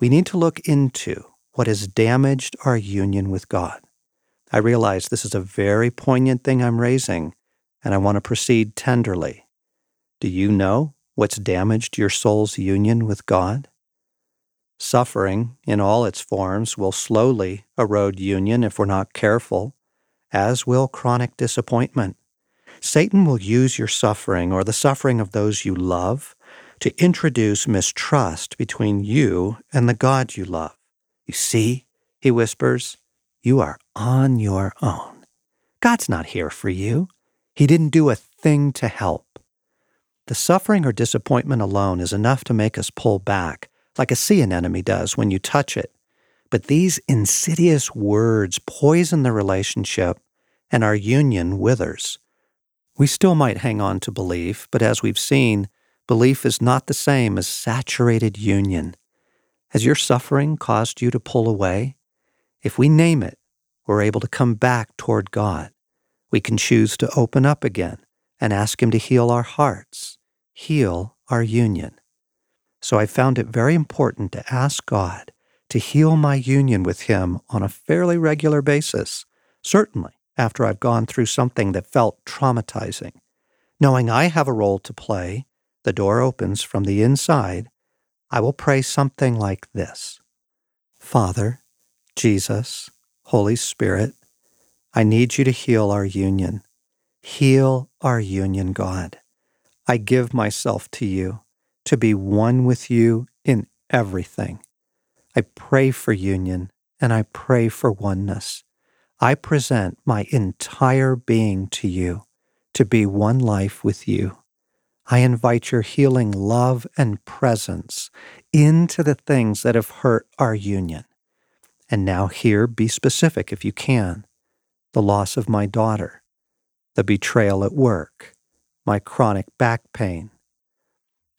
we need to look into what has damaged our union with God. I realize this is a very poignant thing I'm raising, and I want to proceed tenderly. Do you know what's damaged your soul's union with God? Suffering, in all its forms, will slowly erode union if we're not careful, as will chronic disappointment. Satan will use your suffering or the suffering of those you love to introduce mistrust between you and the God you love. You see, he whispers, you are on your own. God's not here for you. He didn't do a thing to help. The suffering or disappointment alone is enough to make us pull back, like a sea anemone does when you touch it. But these insidious words poison the relationship, and our union withers. We still might hang on to belief, but as we've seen, belief is not the same as saturated union. Has your suffering caused you to pull away? If we name it, we're able to come back toward God. We can choose to open up again and ask Him to heal our hearts heal our union. So I found it very important to ask God to heal my union with Him on a fairly regular basis, certainly after I've gone through something that felt traumatizing. Knowing I have a role to play, the door opens from the inside. I will pray something like this Father, Jesus, Holy Spirit, I need you to heal our union. Heal our union, God. I give myself to you to be one with you in everything. I pray for union and I pray for oneness. I present my entire being to you to be one life with you. I invite your healing love and presence into the things that have hurt our union. And now, here, be specific if you can the loss of my daughter, the betrayal at work, my chronic back pain.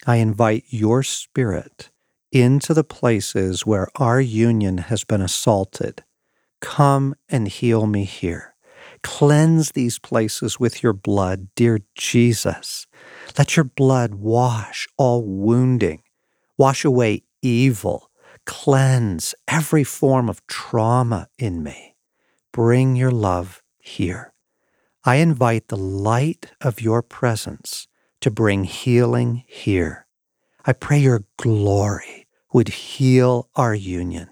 I invite your spirit into the places where our union has been assaulted. Come and heal me here. Cleanse these places with your blood, dear Jesus. Let your blood wash all wounding, wash away evil, cleanse every form of trauma in me. Bring your love here. I invite the light of your presence to bring healing here. I pray your glory would heal our union.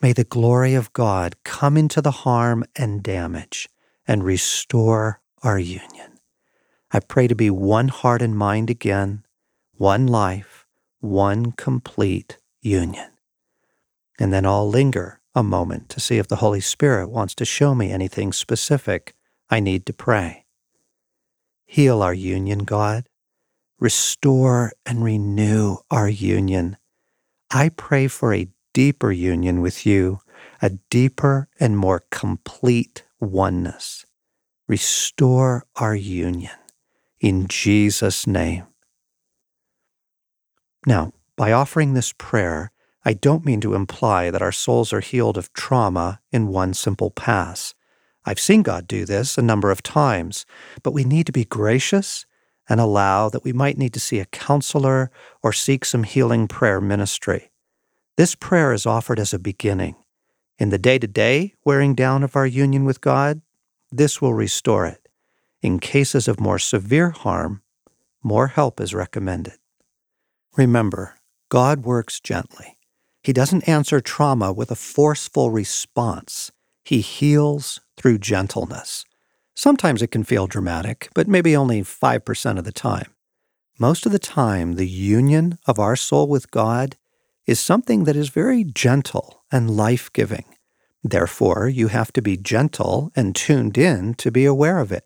May the glory of God come into the harm and damage and restore our union. I pray to be one heart and mind again, one life, one complete union. And then I'll linger a moment to see if the Holy Spirit wants to show me anything specific I need to pray. Heal our union, God. Restore and renew our union. I pray for a deeper union with you, a deeper and more complete oneness. Restore our union. In Jesus' name. Now, by offering this prayer, I don't mean to imply that our souls are healed of trauma in one simple pass. I've seen God do this a number of times, but we need to be gracious and allow that we might need to see a counselor or seek some healing prayer ministry. This prayer is offered as a beginning. In the day to day wearing down of our union with God, this will restore it. In cases of more severe harm, more help is recommended. Remember, God works gently. He doesn't answer trauma with a forceful response. He heals through gentleness. Sometimes it can feel dramatic, but maybe only 5% of the time. Most of the time, the union of our soul with God is something that is very gentle and life giving. Therefore, you have to be gentle and tuned in to be aware of it.